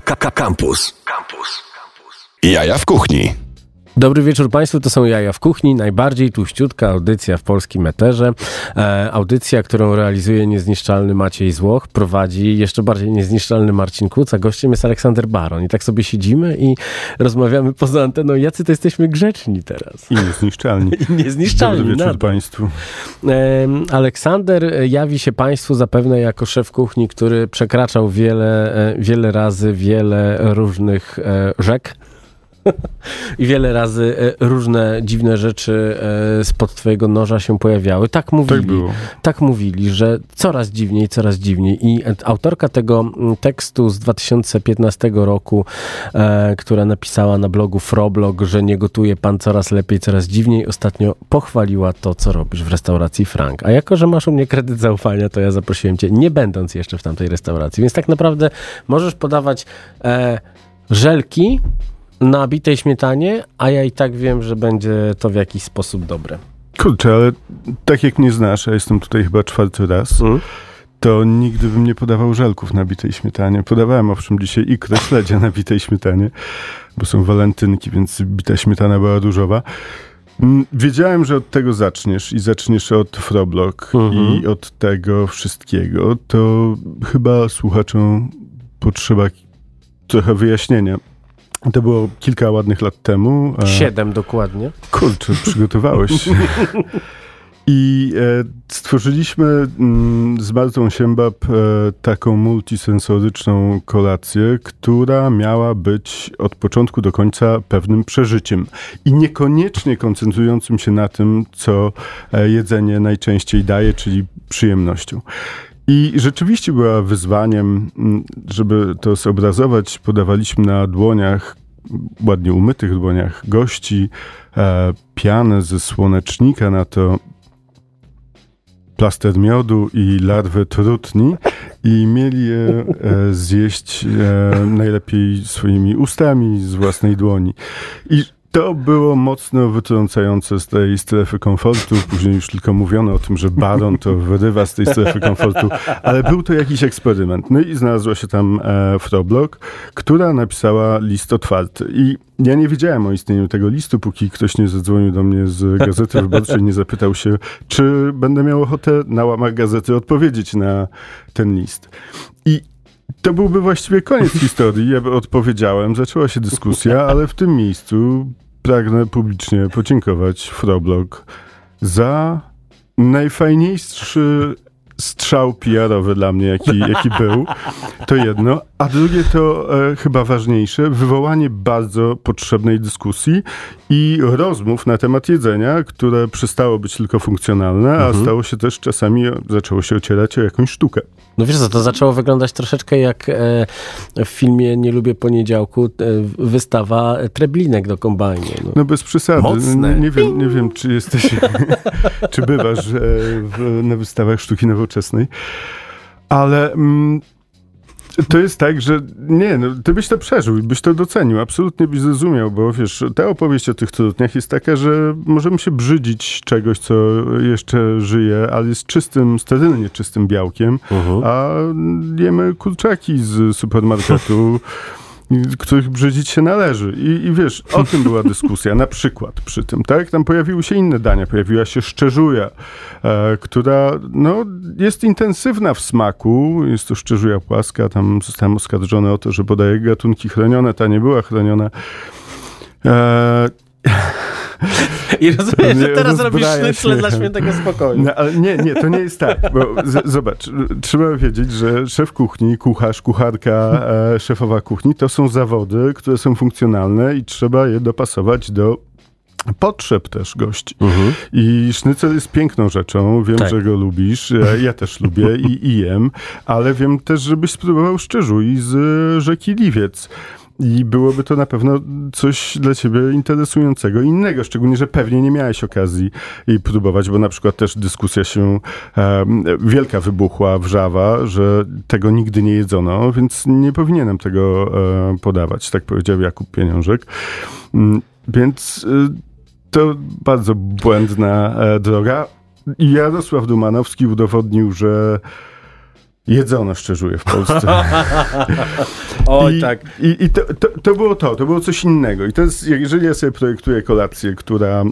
Campus. Campus. Jaja w kuchni. Dobry wieczór Państwu, to są Jaja w Kuchni, najbardziej tuściutka audycja w polskim eterze. E, audycja, którą realizuje niezniszczalny Maciej Złoch, prowadzi jeszcze bardziej niezniszczalny Marcin Kuc, a gościem jest Aleksander Baron. I tak sobie siedzimy i rozmawiamy poza anteną, jacy to jesteśmy grzeczni teraz. I niezniszczalni. I niezniszczalni. Dobry wieczór. Państwu. E, Aleksander jawi się Państwu zapewne jako szef kuchni, który przekraczał wiele, e, wiele razy wiele różnych e, rzek. I wiele razy e, różne dziwne rzeczy e, spod twojego noża się pojawiały. Tak mówili. Tak było. Tak mówili, że coraz dziwniej, coraz dziwniej. I e, autorka tego mm, tekstu z 2015 roku, która napisała na blogu Froblog, że nie gotuje pan coraz lepiej, coraz dziwniej, ostatnio pochwaliła to, co robisz w restauracji Frank. A jako, że masz u mnie kredyt zaufania, to ja zaprosiłem cię, nie będąc jeszcze w tamtej restauracji. Więc tak naprawdę możesz podawać żelki na bitej śmietanie, a ja i tak wiem, że będzie to w jakiś sposób dobre. Kurczę, ale tak jak mnie znasz, a jestem tutaj chyba czwarty raz, Mm. to nigdy bym nie podawał żelków na bitej śmietanie. Podawałem owszem dzisiaj ikrę śledzia na bitej śmietanie, bo są walentynki, więc bita śmietana była różowa. Mm, Wiedziałem, że od tego zaczniesz i zaczniesz od Froblog Mhm. i od tego wszystkiego, to chyba słuchaczom potrzeba trochę wyjaśnienia. To było kilka ładnych lat temu. Siedem dokładnie. Kurczę, przygotowałeś się. I e, stworzyliśmy mm, z Martą Siembab e, taką multisensoryczną kolację, która miała być od początku do końca pewnym przeżyciem. I niekoniecznie koncentrującym się na tym, co e, jedzenie najczęściej daje, czyli przyjemnością. I rzeczywiście była wyzwaniem, mm, żeby to zobrazować. Podawaliśmy na dłoniach, ładnie umytych dłoniach gości, e, pianę ze słonecznika na to plaster miodu i larwy trutni i mieli je e, zjeść e, najlepiej swoimi ustami z własnej dłoni. I to było mocno wytrącające z tej strefy komfortu. Później już tylko mówiono o tym, że baron to wyrywa z tej strefy komfortu, ale był to jakiś eksperyment. No i znalazła się tam e, Froblog, która napisała list otwarty. I ja nie wiedziałem o istnieniu tego listu, póki ktoś nie zadzwonił do mnie z Gazety Wyborczej nie zapytał się, czy będę miał ochotę na łamach gazety odpowiedzieć na ten list. I to byłby właściwie koniec historii. Ja odpowiedziałem, zaczęła się dyskusja, ale w tym miejscu pragnę publicznie podziękować Froblog za najfajniejszy strzał PR-owy dla mnie, jaki, jaki był. To jedno. A drugie to e, chyba ważniejsze, wywołanie bardzo potrzebnej dyskusji i rozmów na temat jedzenia, które przestało być tylko funkcjonalne, a stało się też czasami, zaczęło się ocierać o jakąś sztukę. No wiesz co, to zaczęło wyglądać troszeczkę jak e, w filmie Nie lubię poniedziałku e, wystawa Treblinek do kombajnu. No. No bez przesady. Mocne. Nie, nie, wiem, nie wiem, czy jesteś, czy bywasz e, w, na wystawach sztuki nowoczesnej, ale mm, to jest tak, że nie, no, ty byś to przeżył byś to docenił, absolutnie byś zrozumiał, bo wiesz, ta opowieść o tych trudniach jest taka, że możemy się brzydzić czegoś, co jeszcze żyje, ale jest czystym, sterylnie czystym białkiem, Mhm. a jemy kurczaki z supermarketu, których brzydzić się należy. I, I wiesz, o tym była dyskusja, na przykład przy tym, tak? Tam pojawiły się inne dania, pojawiła się szczerzuja, e, która no, jest intensywna w smaku, jest to szczerzuja płaska, tam zostałem oskarżony o to, że podaje gatunki chronione, ta nie była chroniona. E, I rozumiem, że teraz robisz sznycle dla świętego spokoju. No, ale nie, nie, to nie jest tak. Bo z, zobacz, trzeba wiedzieć, że szef kuchni, kucharz, kucharka, e, szefowa kuchni to są zawody, które są funkcjonalne i trzeba je dopasować do potrzeb też gości. Mhm. I sznycel jest piękną rzeczą. Wiem, Tak. że go lubisz. e, Ja też lubię i, i jem, ale wiem też, żebyś spróbował szczerzu i z rzeki Liwiec. I byłoby to na pewno coś dla ciebie interesującego, innego, szczególnie, że pewnie nie miałeś okazji jej próbować, bo na przykład też dyskusja się wielka wybuchła, wrzawa, że tego nigdy nie jedzono, więc nie powinienem tego e, podawać, tak powiedział Jakub Pieniążek. Mm, Więc y, to bardzo błędna e, droga. Jarosław Dumanowski udowodnił, że jedzono szczerzuję w Polsce. Oj, I, tak. I, i to, to, to było to, to było coś innego. I to jest, jeżeli ja sobie projektuję kolację, która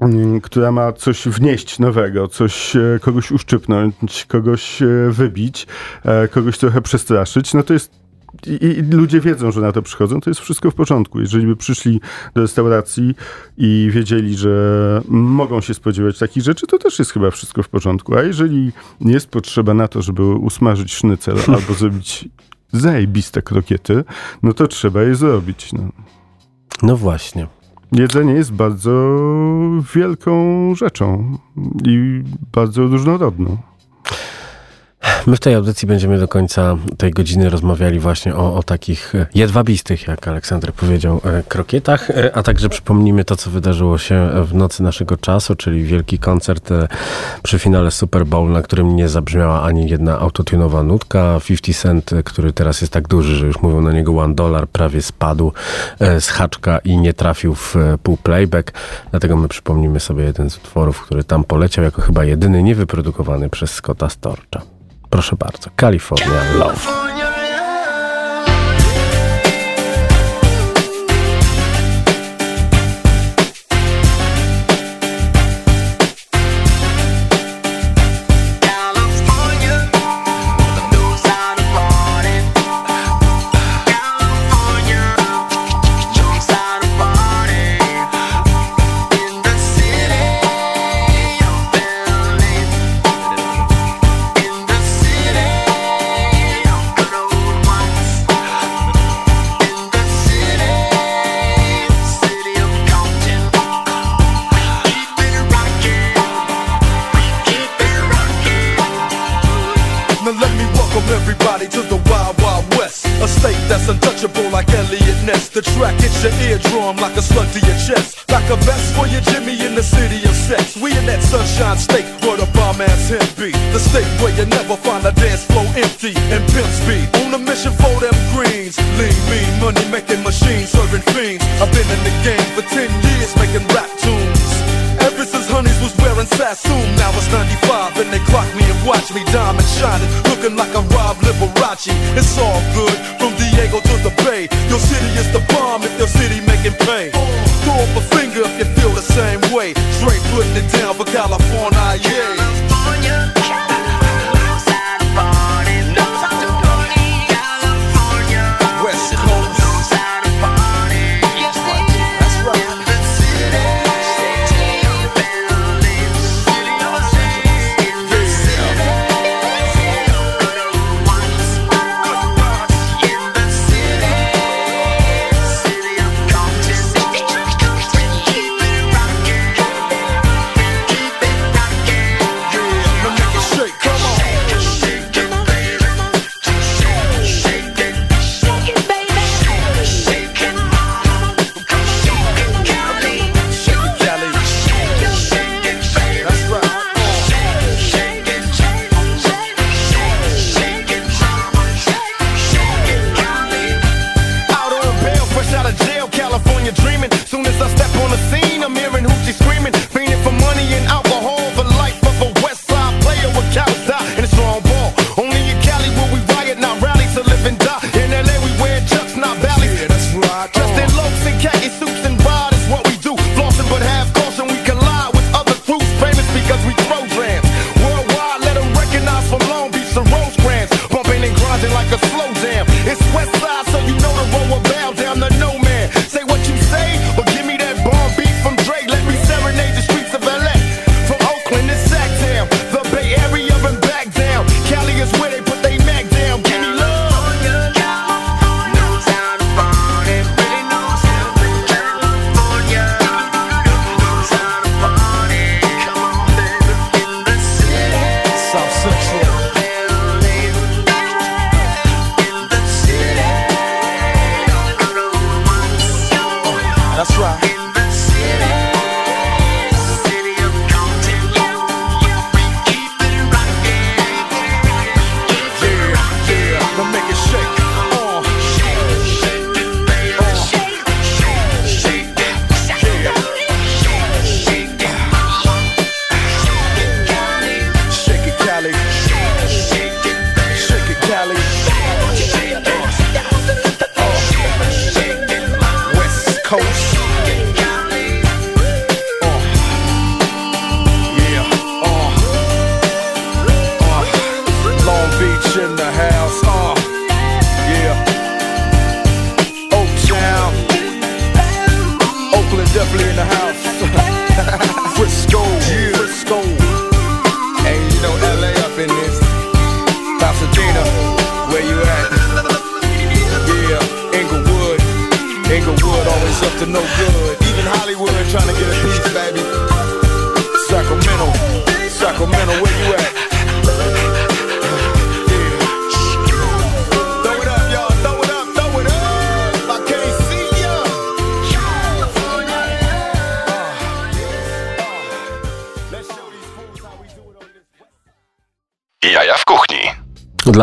mm, która ma coś wnieść nowego, coś e, kogoś uszczypnąć, kogoś e, wybić, e, kogoś trochę przestraszyć, no to jest i, i ludzie wiedzą, że na to przychodzą, to jest wszystko w porządku. Jeżeli by przyszli do restauracji i wiedzieli, że mogą się spodziewać takich rzeczy, to też jest chyba wszystko w porządku. A jeżeli jest potrzeba na to, żeby usmażyć sznycel albo zrobić zajebiste krokiety, no to trzeba je zrobić. No. No właśnie. Jedzenie jest bardzo wielką rzeczą i bardzo różnorodną. My w tej audycji będziemy do końca tej godziny rozmawiali właśnie o, o takich e, jedwabistych, jak Aleksander powiedział, e, krokietach, e, a także przypomnimy to, co wydarzyło się w nocy naszego czasu, czyli wielki koncert przy finale Super Bowl, na którym nie zabrzmiała ani jedna autotunowa nutka. 50 Cent, który teraz jest tak duży, że już mówią na niego one dollar, prawie spadł z haczka i nie trafił w pół playback. Dlatego my przypomnimy sobie jeden z utworów, który tam poleciał jako chyba jedyny niewyprodukowany przez Scotta Storcha. Proszę bardzo, California Love.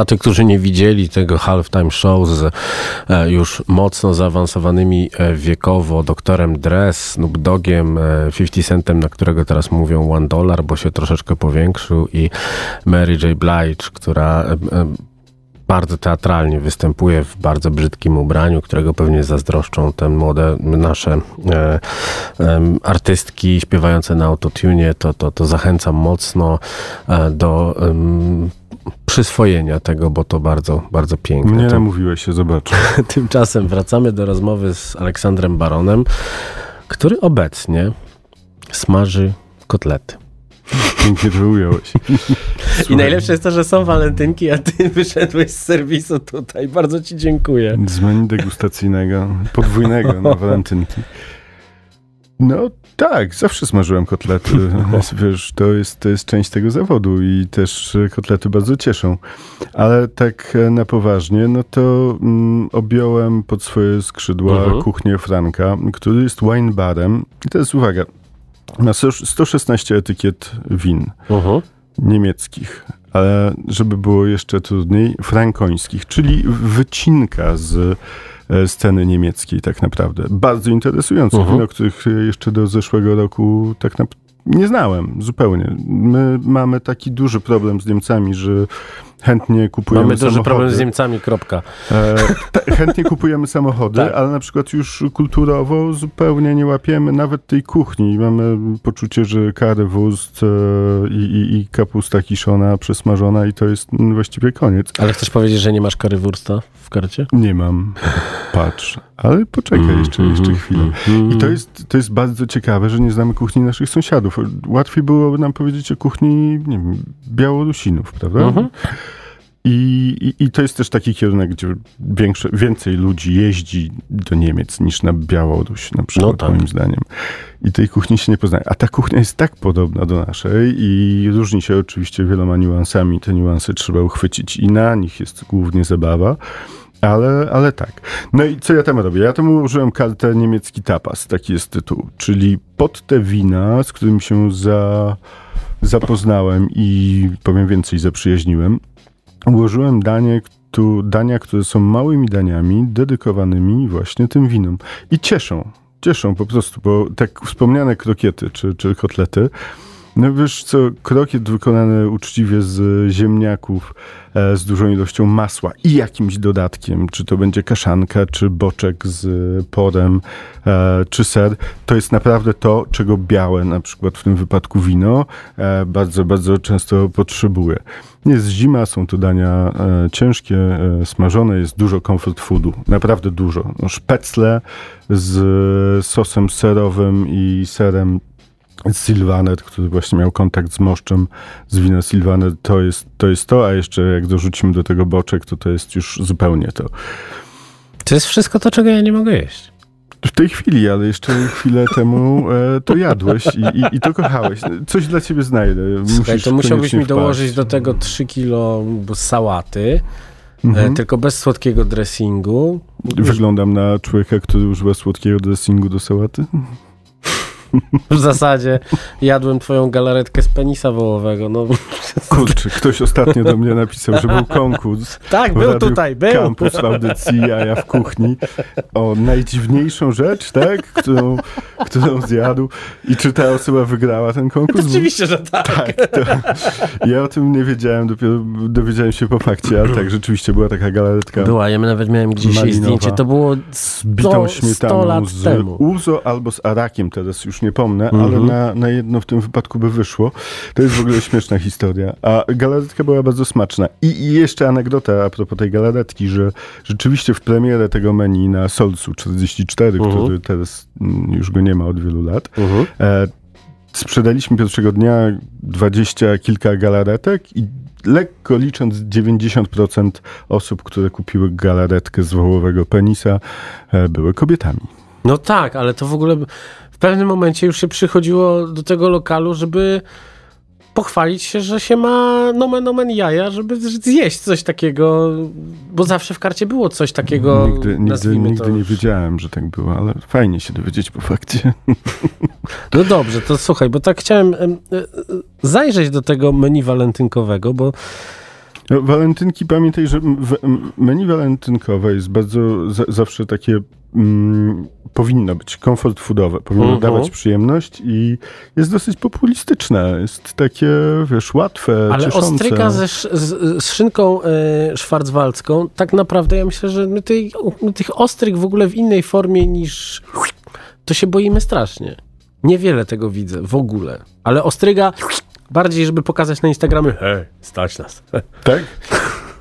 Tych, którzy nie widzieli tego halftime show z e, już mocno zaawansowanymi e, wiekowo doktorem Dress, Snoop Dogiem, e, 50 Centem, na którego teraz mówią one dollar, bo się troszeczkę powiększył i Mary J. Blige, która e, e, bardzo teatralnie występuje w bardzo brzydkim ubraniu, którego pewnie zazdroszczą te młode nasze e, em, artystki śpiewające na autotune, to, to, to zachęcam mocno e, do przyswojenia tego, bo to bardzo, bardzo piękne. Tym- namówiłeś się, zobaczę. Tymczasem wracamy do rozmowy z Aleksandrem Baronem, który obecnie smaży kotlety. Pięknie to ująłeś. I najlepsze jest to, że są walentynki, a ty wyszedłeś z serwisu tutaj. Bardzo ci dziękuję. Z menu degustacyjnego, podwójnego na walentynki. No tak, zawsze smażyłem kotlety. Wiesz, to jest, to jest część tego zawodu i też e, kotlety bardzo cieszą. Ale tak e, na poważnie, no to mm, objąłem pod swoje skrzydła Mhm. kuchnię Franka, który jest wine barem. I teraz uwaga, ma sto- 116 etykiet win Mhm. niemieckich, ale żeby było jeszcze trudniej, frankońskich, czyli wycinka z sceny niemieckiej tak naprawdę. Bardzo interesujące Mhm. wino, których e, jeszcze do zeszłego roku tak naprawdę nie znałem zupełnie. My mamy taki duży problem z Niemcami, że chętnie kupujemy Mamy duży samochody. problem z Niemcami, kropka. E, chętnie kupujemy samochody, Tak. ale na przykład już kulturowo zupełnie nie łapiemy nawet tej kuchni. Mamy poczucie, że currywurst e, i, i, i kapusta kiszona, przesmażona i to jest mm, właściwie koniec. Ale chcesz powiedzieć, że nie masz currywursta w karcie? Nie mam. Patrz. Ale poczekaj jeszcze, jeszcze chwilę. I to jest, to jest bardzo ciekawe, że nie znamy kuchni naszych sąsiadów. Łatwiej byłoby nam powiedzieć o kuchni, nie wiem, Białorusinów, prawda? Mhm. I, i, to jest też taki kierunek, gdzie większe, więcej ludzi jeździ do Niemiec niż na Białoruś, na przykład, No tak. moim zdaniem. I tej kuchni się nie poznaje. A ta kuchnia jest tak podobna do naszej i różni się oczywiście wieloma niuansami. Te niuanse trzeba uchwycić i na nich jest głównie zabawa. Ale, ale tak. No i co ja tam robię? Ja tam ułożyłem kartę niemiecki tapas, taki jest tytuł. Czyli pod te wina, z którymi się za, zapoznałem i powiem więcej, zaprzyjaźniłem, ułożyłem danie, tu, dania, które są małymi daniami dedykowanymi właśnie tym winom. I cieszą, cieszą po prostu, bo tak wspomniane krokiety czy, czy kotlety, no wiesz co, krokiet wykonany uczciwie z ziemniaków, e, z dużą ilością masła i jakimś dodatkiem, czy to będzie kaszanka, czy boczek z porem, e, czy ser, to jest naprawdę to, czego białe, na przykład w tym wypadku wino, e, bardzo, bardzo często potrzebuje. Jest zima, są to dania ciężkie, smażone, jest dużo comfort foodu, naprawdę dużo. No, szpecle z sosem serowym i serem Sylvaner, który właśnie miał kontakt z moszczem z wina Sylvaner, to jest, to jest to, a jeszcze jak dorzucimy do tego boczek, to to jest już zupełnie to. To jest wszystko to, czego ja nie mogę jeść. W tej chwili, ale jeszcze chwilę temu e, to jadłeś i, i, i to kochałeś. Coś dla ciebie znajdę. Słuchaj, to musiałbyś mi dołożyć do tego 3 kilo sałaty, Mhm. e, tylko bez słodkiego dressingu. Wyglądam na człowieka, który używa słodkiego dressingu do sałaty? W zasadzie jadłem twoją galaretkę z penisa wołowego. No, Kurczę, ktoś ostatnio do mnie napisał, że był konkurs. tak, był tutaj, był. Campus w audycji Jaja w kuchni o najdziwniejszą rzecz, tak? Którą, którą zjadł. I czy ta osoba wygrała ten konkurs? Oczywiście, że tak. Tak, to, ja o tym nie wiedziałem, dopiero dowiedziałem się po fakcie, ale tak, rzeczywiście była taka galaretka Była, ja nawet miałem gdzieś Malinowa. zdjęcie. To było z bitą 100, 100 śmietaną, lat z temu. uzo albo z arakiem, teraz już nie pomnę, Mhm. ale na, na jedno w tym wypadku by wyszło. To jest w ogóle śmieszna historia. A galaretka była bardzo smaczna. I, I jeszcze anegdota a propos tej galaretki, że rzeczywiście w premierę tego menu na Solcu 44, Mhm. który teraz mm, już go nie ma od wielu lat, Mhm. E, sprzedaliśmy pierwszego dnia dwadzieścia kilka galaretek i lekko licząc 90% osób, które kupiły galaretkę z wołowego penisa, e, były kobietami. No tak, ale to w ogóle w pewnym momencie już się przychodziło do tego lokalu, żeby pochwalić się, że się ma nomen omen jaja, żeby zjeść coś takiego, bo zawsze w karcie było coś takiego, Nigdy, nigdy, nigdy nie wiedziałem, że tak było, ale fajnie się dowiedzieć po fakcie. No dobrze, to słuchaj, bo tak chciałem em, e, e, zajrzeć do tego menu walentynkowego, bo No, walentynki, pamiętaj, że menu walentynkowe jest bardzo za, zawsze takie, mm, powinno być komfort foodowe, powinno Mhm. dawać przyjemność i jest dosyć populistyczne, jest takie, wiesz, łatwe, Ale cieszące. ostryga ze, z, z szynką e, szwarcwaldzką, tak naprawdę ja myślę, że my, tej, my tych ostryg w ogóle w innej formie niż to się boimy strasznie. Niewiele tego widzę w ogóle. Ale ostryga bardziej, żeby pokazać na Instagramie, hej, stać nas. Tak?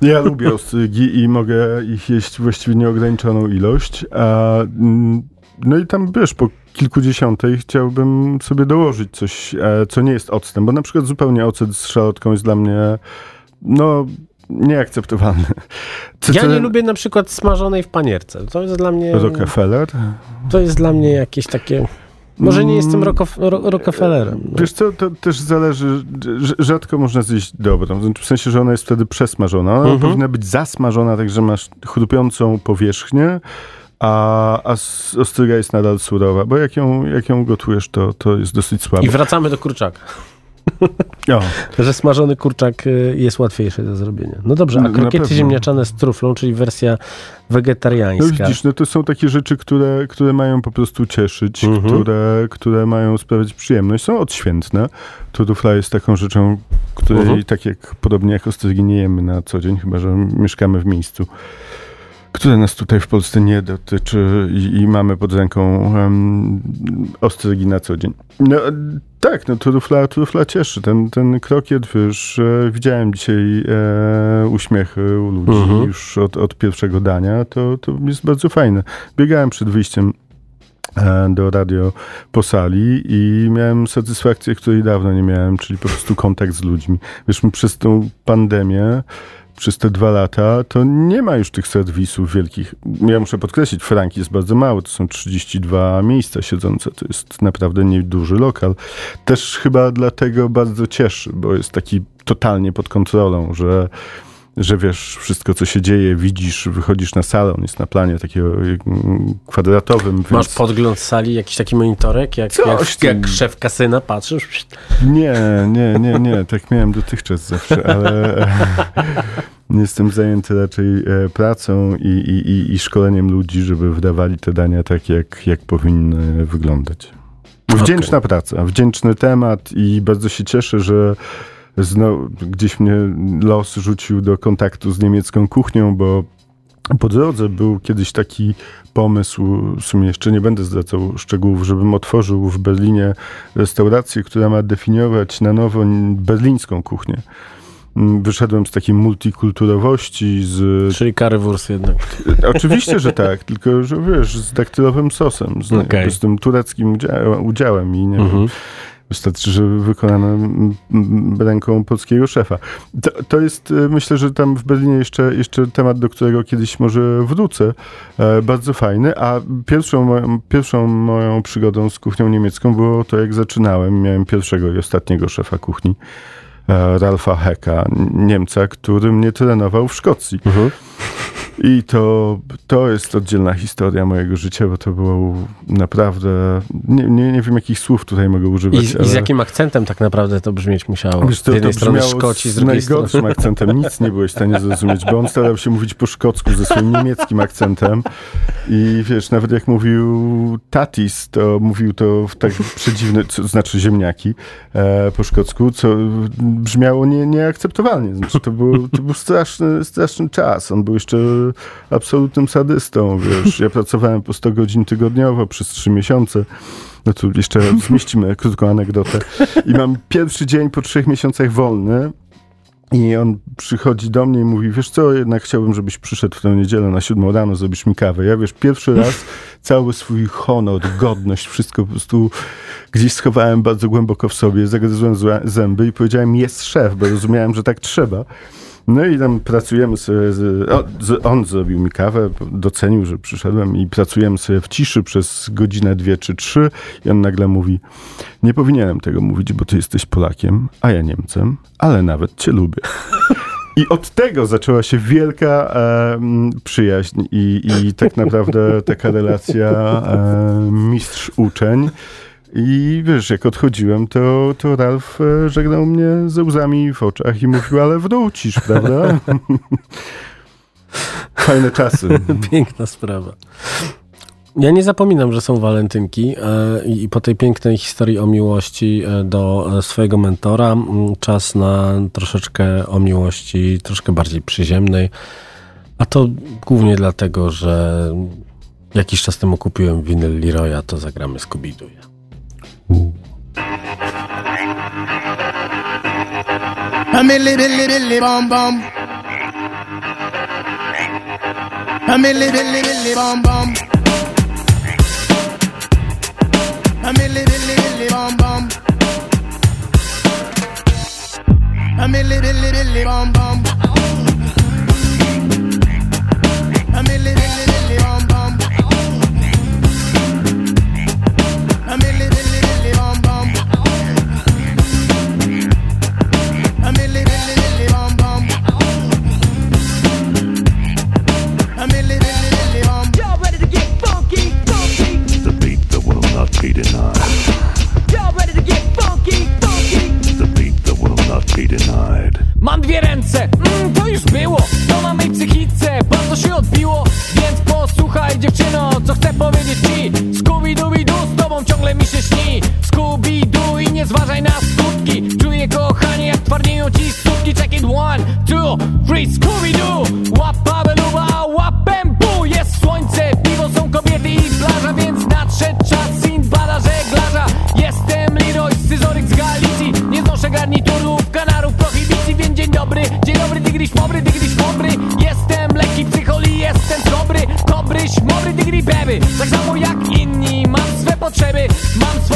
Ja lubię ostrygi i mogę ich jeść właściwie nieograniczoną ilość, a mm, no i tam, wiesz, po kilkudziesiątej chciałbym sobie dołożyć coś, e, co nie jest octem, bo na przykład zupełnie ocet z szalotką jest dla mnie, no, nieakceptowalny. Co, Ja co- nie lubię na przykład smażonej w panierce. To jest dla mnie, Rockefeller? to jest dla mnie jakieś takie... Może nie jestem Rockefe- Ro- Rockefellerem. No. Wiesz co, to też zależy, rz- rzadko można zjeść dobrą, w sensie, że ona jest wtedy przesmażona. Ona Mhm. powinna być zasmażona, tak że masz chrupiącą powierzchnię, a, a ostryga jest nadal surowa, bo jak ją, jak ją gotujesz, to, to jest dosyć słabe. I wracamy do kurczaka. O, Że smażony kurczak y, jest łatwiejszy do zrobienia. No dobrze, No, a krokiety ziemniaczane z truflą, czyli wersja no wegetariańska. widzisz, no to są takie rzeczy, które, które mają po prostu cieszyć, Mhm. które, które mają sprawiać przyjemność. Są odświętne. Turufla jest taką rzeczą, której Mhm. tak jak podobnie jak ostrygi nie jemy na co dzień, chyba że mieszkamy w miejscu, które nas tutaj w Polsce nie dotyczy i, i mamy pod ręką um, ostrygi na co dzień. No tak, no turufla, turufla cieszy. Ten, ten krokiet, wiesz, widziałem dzisiaj e, uśmiechy u ludzi Mhm. już od, od pierwszego dania, to, to jest bardzo fajne. Biegałem przed wyjściem e, do radio po sali i miałem satysfakcję, której dawno nie miałem, czyli po prostu kontakt z ludźmi. Wiesz, my przez tą pandemię, przez te dwa lata, to nie ma już tych serwisów wielkich. Ja muszę podkreślić, Frank jest bardzo mały, to są 32 miejsca siedzące, to jest naprawdę nieduży lokal. Też chyba dlatego bardzo cieszy, bo jest taki totalnie pod kontrolą, że że wiesz, wszystko co się dzieje, widzisz, wychodzisz na salę, on jest na planie takiego kwadratowym, więc... Masz podgląd sali, jakiś taki monitorek, jak, Coś jak, tam. jak szef kasyna, patrzysz? Nie, nie, nie, nie, tak miałem dotychczas zawsze, ale jestem zajęty raczej e, pracą i, i, i, i szkoleniem ludzi, żeby wydawali te dania tak, jak, jak powinny wyglądać. Wdzięczna praca, wdzięczny temat i bardzo się cieszę, że znowu gdzieś mnie los rzucił do kontaktu z niemiecką kuchnią, bo po drodze był kiedyś taki pomysł, w sumie jeszcze nie będę zwracał szczegółów, żebym otworzył w Berlinie restaurację, która ma definiować na nowo berlińską kuchnię. Mm, Wyszedłem z takiej multikulturowości, z Czyli currywurst jednak. Oczywiście, że tak, tylko że wiesz, z daktylowym sosem, z, Okej. z tym tureckim udziałem, i nie Mhm. wiem, wystarczy, że wykonano mm, ręką polskiego szefa. To, to jest, e, myślę, że tam w Berlinie jeszcze, jeszcze temat, do którego kiedyś może wrócę, e, bardzo fajny, a pierwszą moją, pierwszą moją przygodą z kuchnią niemiecką było to, jak zaczynałem, miałem pierwszego i ostatniego szefa kuchni, e, Ralfa Hecka, Niemca, który mnie trenował w Szkocji. Mhm. I to, to jest oddzielna historia mojego życia, bo to było naprawdę. Nie, nie, nie wiem, jakich słów tutaj mogę I, używać. z- I ale... z jakim akcentem tak naprawdę to brzmieć musiało? Wiesz, z to, jednej to strony Szkoci, z z drugiej strony... najgorszym akcentem. Nic nie byłeś w stanie zrozumieć, bo on starał się mówić po szkocku ze swoim niemieckim akcentem. I wiesz, nawet jak mówił tatis, to mówił to w tak przedziwny, co znaczy ziemniaki e, po szkocku, co brzmiało nie, nieakceptowalnie. Znaczy, to był, to był straszny, straszny czas. On był jeszcze absolutnym sadystą, wiesz. Ja pracowałem po 100 godzin tygodniowo przez 3 miesiące. No tu jeszcze zmieścimy krótką anegdotę. I mam pierwszy dzień po trzech miesiącach wolny. I on przychodzi do mnie i mówi, wiesz co, jednak chciałbym, żebyś przyszedł w tę niedzielę na siódmą rano, zrobisz mi kawę. Ja wiesz, pierwszy raz cały swój honor, godność, wszystko po prostu gdzieś schowałem bardzo głęboko w sobie, zagryzłem złe- zęby i powiedziałem, jest szef, bo rozumiałem, że tak trzeba. No i tam pracujemy sobie, z, o, z, on zrobił mi kawę, docenił, że przyszedłem i pracujemy sobie w ciszy przez godzinę, dwie czy trzy i on nagle mówi, nie powinienem tego mówić, bo ty jesteś Polakiem, a ja Niemcem, ale nawet cię lubię. I od tego zaczęła się wielka e, przyjaźń i, i tak naprawdę taka relacja e, mistrz-uczeń. I wiesz, jak odchodziłem, to, to Ralf e, żegnał mnie ze łzami w oczach i mówił, ale wrócisz, prawda? Fajne czasy. Piękna sprawa. Ja nie zapominam, że są walentynki e, i po tej pięknej historii o miłości e, do swojego mentora czas na troszeczkę o miłości, troszkę bardziej przyziemnej. A to głównie dlatego, że jakiś czas temu kupiłem winyl Leroya, to zagramy I'm a little, little, little bum bum. I'm a little, little, little bum bum. I'm a little, little, bum bum. I'm a little, little, bum bum. I'm a little. Mam dwie ręce, mm, to już było. To na mej psychice. Bardzo się odbiło. Więc posłuchaj dziewczyno, co chcę powiedzieć ci. Scooby-Dooby-Doo, z tobą ciągle mi się śni. Scooby-Doo i nie zważaj na skutki. Czuję kochanie, jak twardnieją ci sutki. Check it one, two, three. Scooby-Doo Łapa dygriś mobry, dygriś mobry Jestem lekki psycholi, jestem dobry. Dobry, śmobry, dygri beby Tak samo jak inni, mam swe potrzeby. Mam swoje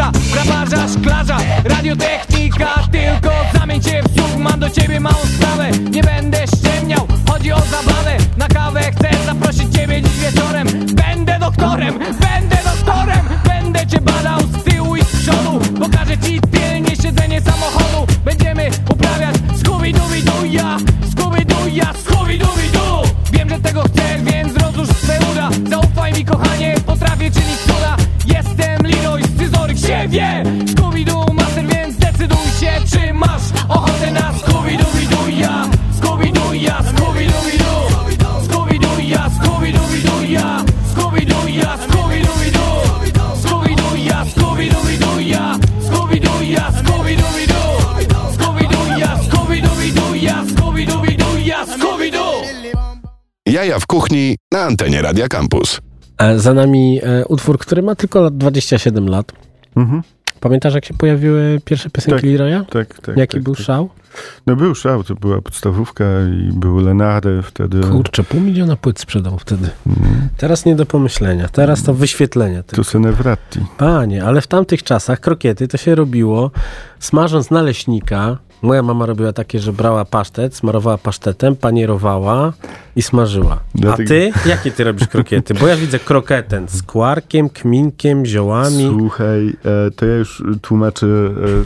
rolnika Grabarza, szklarza, radiotechnika Tylko zamień się w słuch, mam do ciebie małą sprawę. Nie będę ściemniał, chodzi o zabawę. Na kawę chcę zaprosić ciebie dziś wieczorem. Będę doktorem, będę doktorem Będę cię badał wie Scooby-Doo master, więc zdecyduj się Czy masz ochotę na Scooby-Dooby-Doo ja Scooby-Doo ja Scooby-Dooby-Doo. Scooby-Doo ja Scooby-Dooby-Doo ja Scooby-Doo ja Scooby-Dooby-Doo. Scooby-Doo ja Scooby-Dooby-Doo ja Scooby-Doo ja Scooby-Dooby-Doo. Scooby-Doo ja Scooby-Dooby-Doo ja Scooby-Dooby-Doo ja Scooby-Doo. Jaja w kuchni na antenie Radia Campus. E, Za nami e, utwór, który ma tylko lat 27 lat. Mhm. Pamiętasz, jak się pojawiły pierwsze piosenki Tak. Leroya? Tak, tak. Jaki tak, był tak. szał? No był szał, to była podstawówka i był Lenary wtedy. Kurczę, pół miliona płyt sprzedał wtedy. Mm, Teraz nie do pomyślenia. Teraz to wyświetlenie. To Senewratti. Panie, ale w tamtych czasach krokiety to się robiło smażąc naleśnika, Moja mama robiła takie, że brała pasztet, smarowała pasztetem, panierowała i smażyła. Dlatego- A ty? Jakie ty robisz krokiety? Bo ja widzę kroketę z kwarkiem, kminkiem, ziołami. Słuchaj, e, to ja już tłumaczę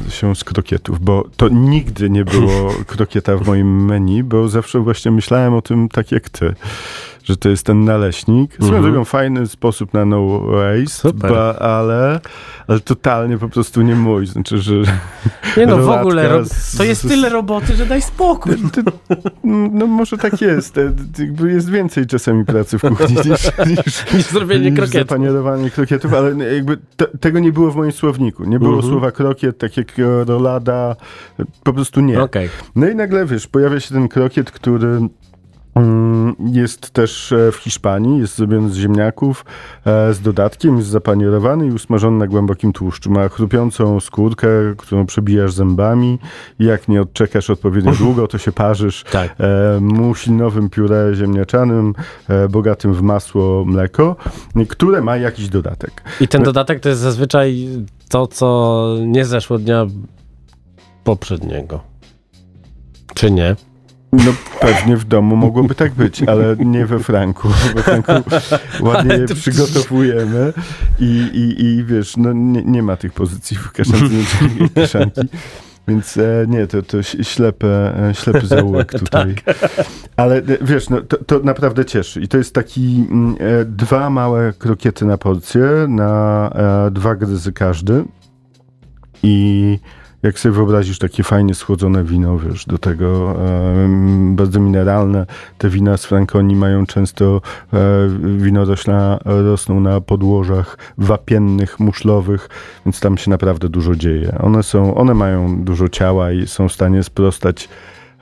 e, się z krokietów, bo to nigdy nie było krokieta w moim menu, bo zawsze właśnie myślałem o tym tak jak ty, że to jest ten naleśnik. Swoją Mhm. drogą fajny sposób na no waste, ba, ale, ale totalnie po prostu nie mój. Znaczy, że Nie no, w ogóle z- to jest tyle roboty, że daj spokój. no może tak jest. Jakby jest więcej czasami pracy w kuchni niż, niż, Niż zrobienie niż krokietów. zapanierowanie krokietów, ale jakby te, tego nie było w moim słowniku. Nie było Mhm. słowa krokiet, tak jak e, rolada, po prostu nie. Okej. No i nagle, wiesz, pojawia się ten krokiet, który jest też e, w Hiszpanii, jest zrobiony z ziemniaków, e, z dodatkiem, jest zapanierowany i usmażony na głębokim tłuszczu. Ma chrupiącą skórkę, którą przebijasz zębami jak nie odczekasz odpowiednio długo, to się parzysz Tak. e, muślinowym pióre ziemniaczanym, bogatym w masło, mleko, które ma jakiś dodatek. I ten dodatek to jest zazwyczaj to, co nie zeszło dnia poprzedniego. Czy nie? No pewnie w domu mogłoby tak być, ale nie we Franku. We Franku ładnie je to- przygotowujemy i, i, i wiesz, no nie, nie ma tych pozycji w kaszanki. Więc e, nie, to, to ślepe, e, ślepy zaułek tutaj. Ale e, wiesz, no, to, to naprawdę cieszy. I to jest taki mm, e, dwa małe krokiety na porcję, na e, dwa gryzy każdy. I jak sobie wyobrazisz takie fajnie schłodzone wino, wiesz, do tego bardzo mineralne. Te wina z Frankonii mają często e, winorośla rosną na podłożach wapiennych, muszlowych, więc tam się naprawdę dużo dzieje. One są, one mają dużo ciała i są w stanie sprostać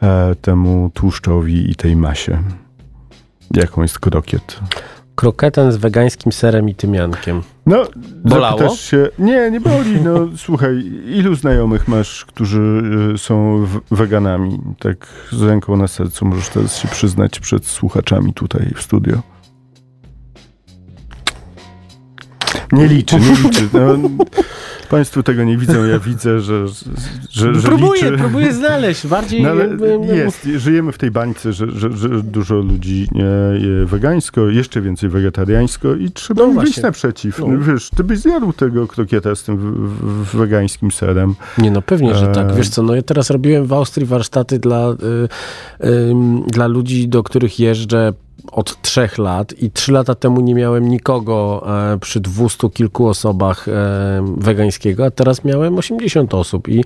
e, temu tłuszczowi i tej masie. Jaką jest krokiet? Kroketę z wegańskim serem i tymiankiem. No, Bolało? zapytasz się. Nie, nie boli. No, słuchaj, ilu znajomych masz, którzy y, są weganami? Tak z ręką na sercu możesz teraz się przyznać przed słuchaczami tutaj w studio. Nie liczy, nie liczy. No, państwo tego nie widzą, ja widzę, że, że, że próbuję, liczy. próbuję znaleźć. Bardziej No, ale jakby- jest, żyjemy w tej bańce, że, że, że dużo ludzi nie je wegańsko, jeszcze więcej wegetariańsko i trzeba No wyjść naprzeciw. No. Wiesz, ty byś zjadł tego krokieta z tym w, w, wegańskim serem. Nie no, pewnie, że tak. Eee. Wiesz co, no ja teraz robiłem w Austrii warsztaty dla, y, ym, dla ludzi, do których jeżdżę od trzech lat i trzy lata temu nie miałem nikogo e, przy dwustu kilku osobach e, wegańskiego, a teraz miałem 80 osób i,